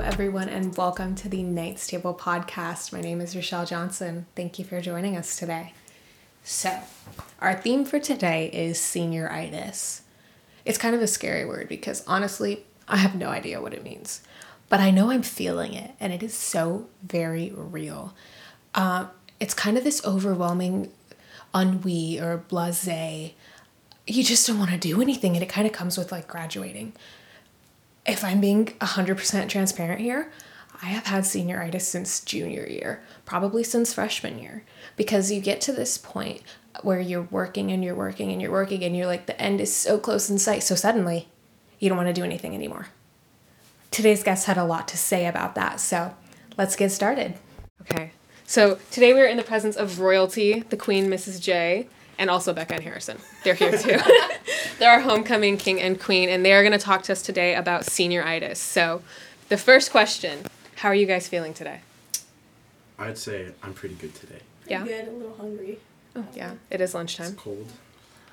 everyone, and welcome to the Knights Table podcast. My name is Rochelle Johnson. Thank you for joining us today. So, our theme for today is senioritis. It's kind of a scary word because honestly, I have no idea what it means, but I know I'm feeling it, and it is so very real. Uh, it's kind of this overwhelming ennui or blase. You just don't want to do anything, and it kind of comes with like graduating if I'm being 100% transparent here, I have had senioritis since junior year, probably since freshman year, because you get to this point where you're working and you're working and you're working and you're like, the end is so close in sight. So suddenly, you don't want to do anything anymore. Today's guest had a lot to say about that. So let's get started. Okay. So today we're in the presence of royalty, the Queen, Mrs. J, and also Becca and Harrison. They're here too. They're our homecoming king and queen, and they are going to talk to us today about senioritis. So, the first question How are you guys feeling today? I'd say I'm pretty good today. Pretty Yeah. good, a little hungry. Oh, yeah, it is It's lunchtime. cold.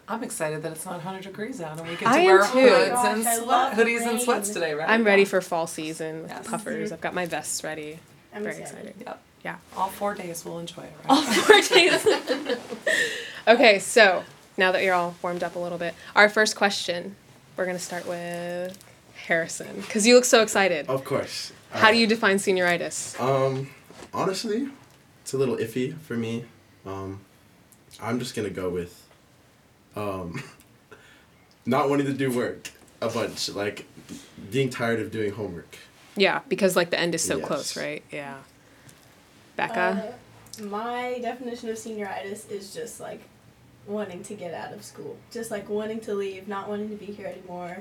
I'm excited that it's not 100 degrees out and we get to am wear too. hoods Oh and sweat, love hoodies and sweats today, right? I'm ready for fall season with Yes. puffers. I've got my vests ready. I'm Very excited. excited. Yep. Yeah. All four days we'll enjoy it, right? All four days. okay, so now that you're all warmed up a little bit, our first question, we're going to start with Harrison, because you look so excited. Of course. How do you define senioritis? Um, honestly, it's a little iffy for me. Um, I'm just gonna go with, um, not wanting to do work a bunch, like being tired of doing homework. Yeah, because like the end is so Yes. close, right? Yeah. Becca? Uh, my definition of senioritis is just like wanting to get out of school, just like wanting to leave, not wanting to be here anymore,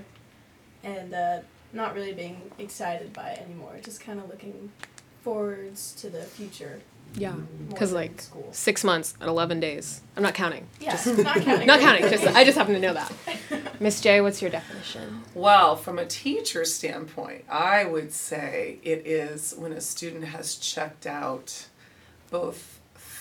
and uh, not really being excited by it anymore. Just kind of looking forwards to the future. yeah. Because like school. six months and 11 days. I'm not counting. Yeah, Just, not counting. not counting. Just I just happen to know that. Miss J, what's your definition? Well, from a teacher standpoint, I would say it is when a student has checked out both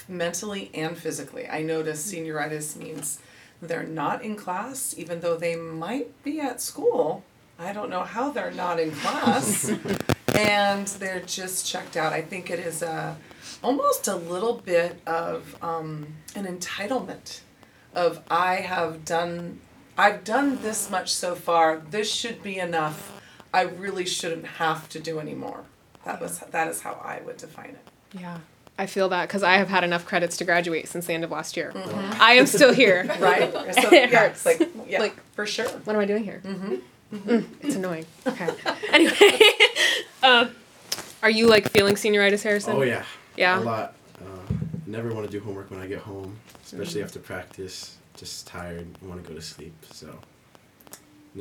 mentally and physically. I notice senioritis means they're not in class, even though they might be at school. I don't know how they're not in class. and they're just checked out. I think it is a almost a little bit of um, an entitlement of I have done I've done this much so far. This should be enough. I really shouldn't have to do any more. That was that is how I would define it. Yeah. I feel that because I have had enough credits to graduate since the end of last year. I am still here. Right? So, It yeah, hurts. Like yeah, Like- for sure. What am I doing here? Mm-hmm. it's annoying. Okay. anyway, uh, are you like feeling senioritis, Harrison? Oh yeah. Yeah? A lot. Uh, never want to do homework when I get home, especially after practice. Just tired. Want to go to sleep. So.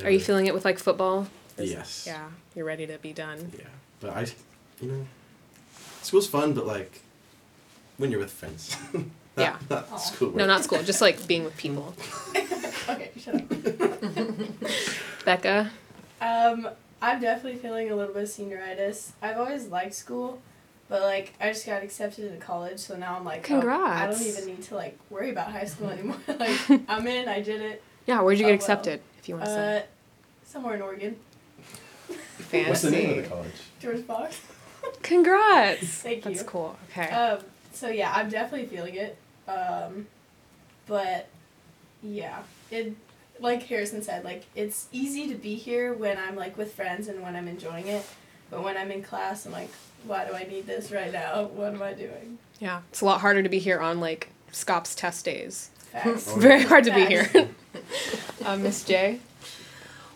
Are you feeling it with like football? Is- Yes. Yeah. You're ready to be done. Yeah, but I, you know, school's fun, but like, when you're with friends. not, Yeah. Not school. No, not school. Just like being with people. okay, shut up. Becca. Um, I'm definitely feeling a little bit of senioritis. I've always liked school, but like I just got accepted into college, so now I'm like, oh, I don't even need to like worry about high school anymore. like I'm in, I did it. Yeah. Where'd you Oh, get well. accepted? If you want to say. Uh, somewhere in Oregon, Fancy. What's the name of the college? George Fox. Congrats. Thank you. That's cool. Okay. Um, so yeah, I'm definitely feeling it. Um, but yeah, it like Harrison said, like it's easy to be here when I'm like with friends and when I'm enjoying it, but when I'm in class, I'm like, why do I need this right now? What am I doing? yeah. It's a lot harder to be here on like SCOPS test days. Facts. It's very hard to be here. uh, Miss J.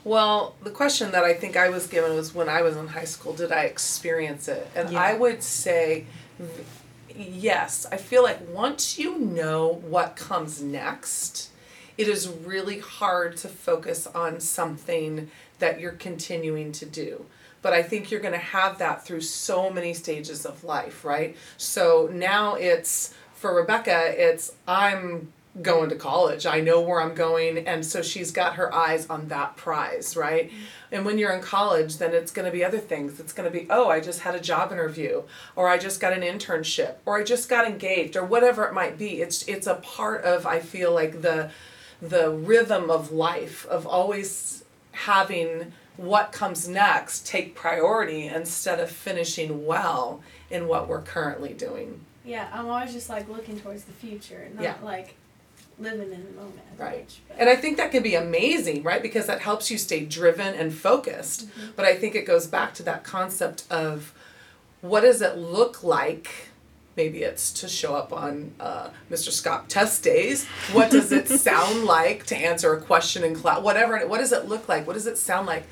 Well, the question that I think I was given was when I was in high school, did I experience it? And Yeah. I would say v- yes. I feel like once you know what comes next, it is really hard to focus on something that you're continuing to do. But I think you're going to have that through so many stages of life, right? So now it's for Rebecca, it's I'm going to college. I know where I'm going. And so she's got her eyes on that prize, right? Mm-hmm. And when you're in college, then it's going to be other things. It's going to be, oh, I just had a job interview, or I just got an internship, or I just got engaged, or whatever it might be. It's it's a part of I feel like the the rhythm of life of always having what comes next take priority instead of finishing well in what we're currently doing. Yeah, I'm always just like looking towards the future, and not Yeah. like living in the moment. Right. much, And I think that can be amazing, right? Because that helps you stay driven and focused. Mm-hmm. But I think it goes back to that concept of what does it look like? Maybe it's to show up on uh, Mr. Scott test days. What does it sound like to answer a question in class? Whatever. What does it look like? What does it sound like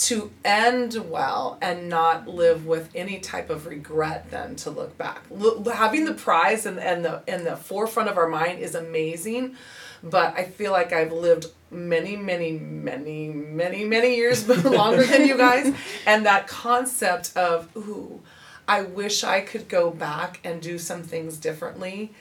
to end well and not live with any type of regret? Then to look back, Look, having the prize and and the in the forefront of our mind is amazing, but I feel like I've lived many, many, many, many, many years longer than you guys, and that concept of ooh, I wish I could go back and do some things differently,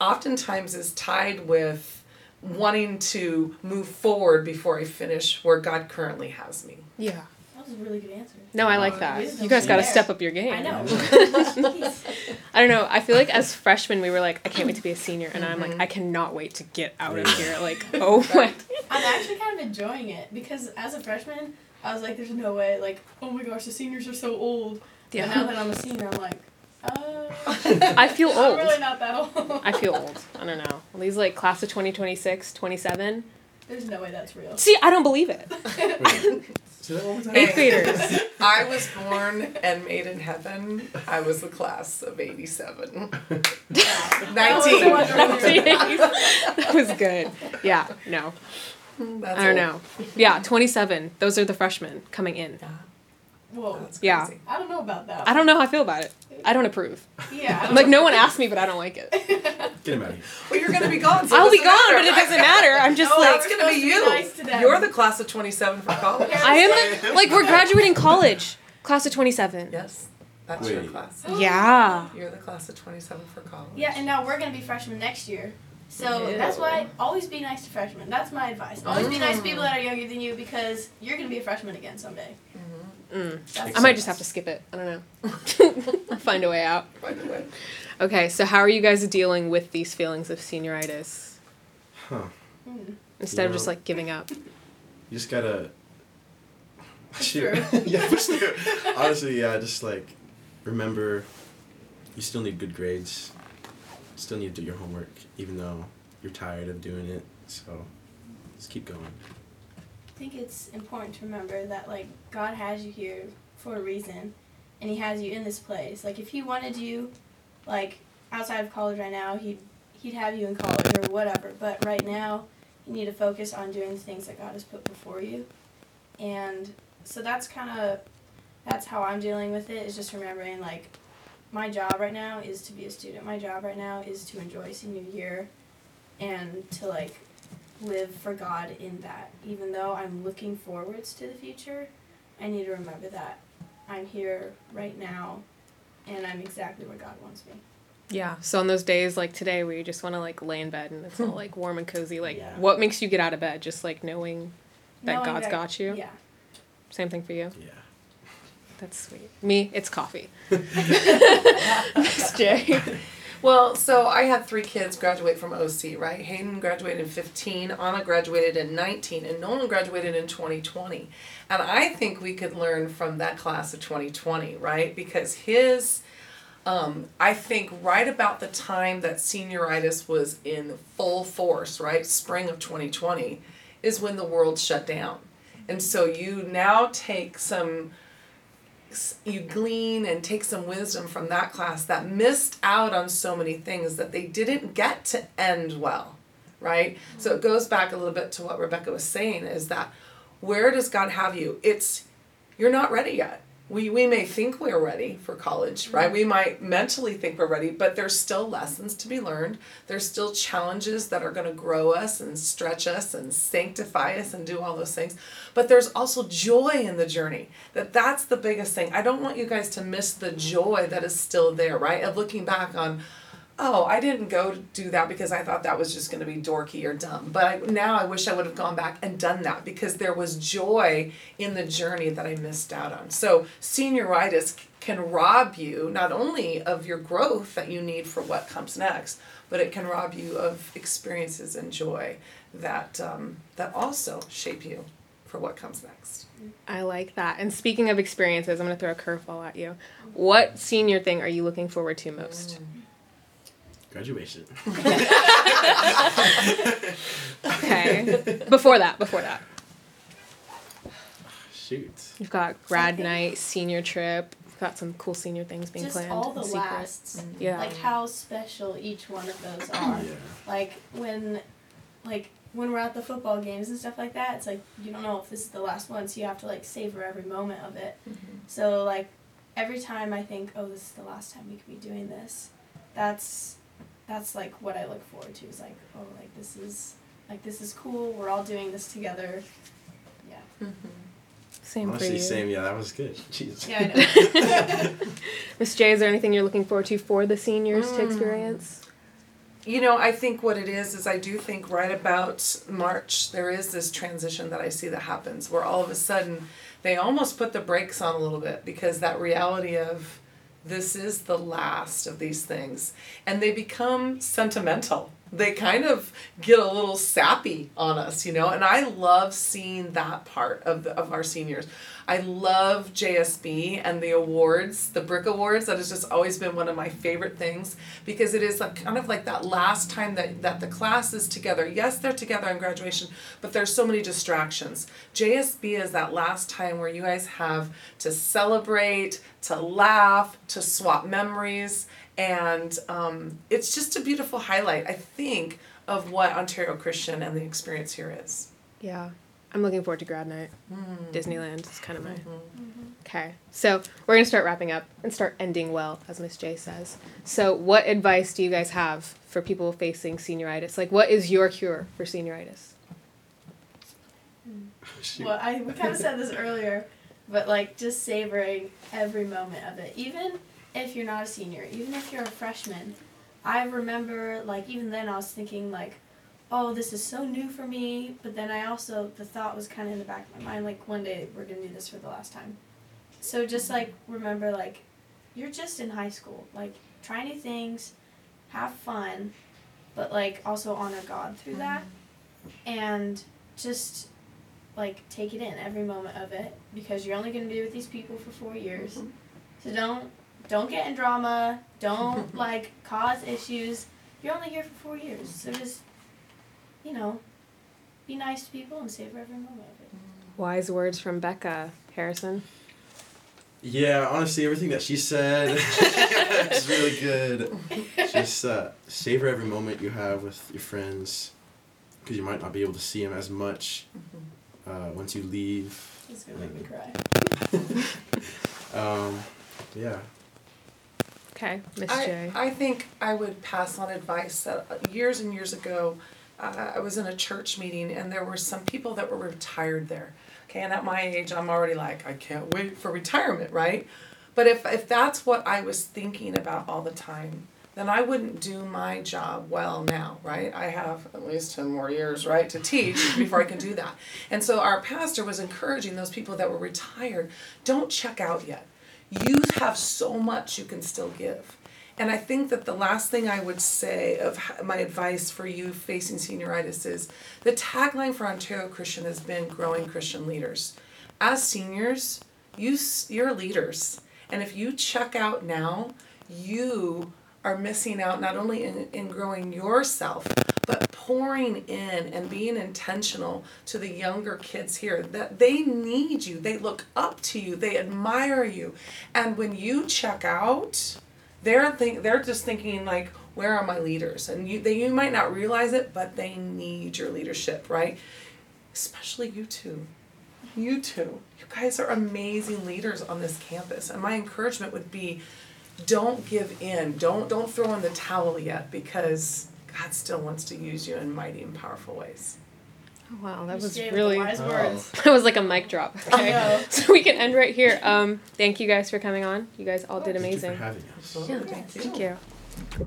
oftentimes is tied with wanting to move forward before I finish where God currently has me. Yeah. That was a really good answer. No, I like Uh, that. You guys got to step up your game. I know. I don't know. I feel like as freshmen, we were like, I can't wait to be a senior, and I'm Mhm. like, I cannot wait to get out of here. Like, oh my. I'm actually kind of enjoying it because as a freshman, I was like, there's no way. Like, oh my gosh, the seniors are so old. Yeah. But now that I'm a senior, I'm like, uh, I feel I'm old. really not that old. I feel old. I don't know. These like class of 2026, 27. There's no way that's real. See, I don't believe it. Wait, say that one more time? Eighth graders. I was born and made in heaven. I was the class of 87. That 19. was the one earlier. that was good. Yeah, no. That's I don't old. know. Yeah, 27. Those are the freshmen coming in. Whoa. That's Yeah. I don't know about that. I don't know how I feel about it. I don't approve. Yeah. I don't Like, no one asked me, but I don't like it. Get him out of here. Well, you're gonna be gone. So I'll be gone, matter, but it doesn't matter. I'm just Oh, like, That's gonna be supposed be you. Nice to you're the class of 27 for college. I am the, like, we're graduating college. Class of 27. Yes, that's your class. Yeah. You're the class of 27 for college. Yeah, and now we're gonna be freshmen next year. So Ew. that's why always be nice to freshmen. That's my advice. Always be nice to people that are younger than you because you're gonna be a freshman again someday. Mm. That's I might just have to skip it. I don't know. I'll find a way out. By the way. Okay, so how are you guys dealing with these feelings of senioritis Huh. Hmm. instead You of just like giving up? You just gotta. through. yeah, push through. Honestly, yeah, just like remember, you still need good grades. Still need to do your homework, even though you're tired of doing it. So, just keep going. I think it's important to remember that like God has you here for a reason and he has you in this place. Like if he wanted you like outside of college right now, he'd he'd have you in college or whatever. But right now you need to focus on doing the things that God has put before you. And so that's kind of that's how I'm dealing with it is just remembering like my job right now is to be a student. My job right now is to enjoy senior year and to like live for God in that. Even though I'm looking forwards to the future, I need to remember that I'm here right now and I'm exactly where God wants me. Yeah. So on those days like today where you just want to like lay in bed and it's all like warm and cozy, like Yeah. what makes you get out of bed? Just like knowing that Knowing God's that- got you. Yeah. Same thing for you. Yeah. That's sweet. Me, it's coffee. Miss J. Well, so I had three kids graduate from OC, right? Hayden graduated in 15, Anna graduated in 19, and Nolan graduated in 2020. And I think we could learn from that class of 2020, right? Because his, um, I think right about the time that senioritis was in full force, right? Spring of 2020, is when the world shut down. And so you now take some you glean and take some wisdom from that class that missed out on so many things that they didn't get to end well right? So it goes back a little bit to what rebecca was saying is that where does god have you? It's you're not ready yet we, we may think we're ready for college right? Mm-hmm. We might mentally think we're ready but there's still lessons to be learned. There's still challenges that are going to grow us and stretch us and sanctify us and do all those things. But there's also joy in the journey. That that's the biggest thing. I don't want you guys to miss the joy that is still there right? Of looking back on oh i didn't go to do that because i thought that was just going to be dorky or dumb but I, now i wish i would have gone back and done that because there was joy in the journey that i missed out on so senioritis can rob you not only of your growth that you need for what comes next but it can rob you of experiences and joy that um, that also shape you for for what comes next. I like that. And speaking of experiences, I'm going to throw a curveball at you. What senior thing are you looking forward to most? Graduation. Okay. before that, before that. Shoot. You've got grad I night, senior trip. You've got some cool senior things being Just planned. all the secret. lasts. Yeah. Like how special each one of those are. Yeah. Like when, like when we're at the football games and stuff like that, it's like you don't know if this is the last one, so you have to like savor every moment of it. Mm-hmm. So like every time I think, oh, this is the last time we could be doing this, that's that's like what I look forward to. Is like, oh, like this is like this is cool. We're all doing this together. Yeah. Same Honestly, for you. same. Yeah, that was good. Jeez. Yeah, I know. Miss J, is there anything you're looking forward to for the seniors to Mm. experience? You know, I think what it is is I do think right about March there is this transition that I see that happens where all of a sudden they almost put the brakes on a little bit because that reality of this is the last of these things and they become sentimental. They kind of get a little sappy on us, you know, and I love seeing that part of the, of our seniors. I love JSB and the awards, the Brick Awards. That has just always been one of my favorite things because it is like kind of like that last time that, that the class is together. Yes, they're together on graduation, but there's so many distractions. JSB is that last time where you guys have to celebrate, to laugh, to swap memories, and um, it's just a beautiful highlight, I think, of what Ontario Christian and the experience here is. Yeah. I'm looking forward to grad night. Mm. Disneyland is kind of my. Mm-hmm. Okay. So we're going to start wrapping up and start ending well, as Miss J says. So, what advice do you guys have for people facing senioritis? Like, what is your cure for senioritis? Shoot. Well, I we kind of said this earlier, but like just savoring every moment of it. Even if you're not a senior, even if you're a freshman, I remember like even then I was thinking like, oh, this is so new for me. But then I also the thought was kind of in the back of my mind like one day we're gonna do this for the last time. So just like remember like, you're just in high school. Like try new things, have fun, but like also honor God through that, and just like take it in every moment of it because you're only going to be with these people for four years Mhm. so don't don't get in drama don't like cause issues you're only here for four years so just you know be nice to people and savor every moment of it Wise words from Becca Harrison. Yeah, honestly, everything that she said is really good. Just uh, savor every moment you have with your friends, because you might not be able to see them as much uh, once you leave. it's going to make me cry Um, yeah. Okay, Miss I, J. I think I would pass on advice that uh, years and years ago, uh, I was in a church meeting and there were some people that were retired there. Okay, and at my age, I'm already like, I can't wait for retirement, right? But if, if that's what I was thinking about all the time, then I wouldn't do my job well now, right? I have at least 10 more years, right, to teach before I can do that. And so our pastor was encouraging those people that were retired don't check out yet. You have so much you can still give. And I think that the last thing I would say of my advice for you facing senioritis is the tagline for Ontario Christian has been growing Christian leaders. As seniors, you you're leaders. And if you check out now, you are missing out not only in, in growing yourself, but pouring in and being intentional to the younger kids here that they need you, they look up to you, they admire you. And when you check out, they're think they're just thinking like where are my leaders? And you they you might not realize it but they need your leadership right? Especially you two. You two. You guys are amazing leaders on this campus and my encouragement would be don't give in. Don't don't throw in the towel yet because god still wants to use you in mighty and powerful ways wow, that Miss was J the really. wise Oh. words That was like a mic drop. Okay, so we can end right here. Um, thank you guys for coming on. You guys all did amazing. Thank you for amazing. having us. Absolutely. Yeah, thank you.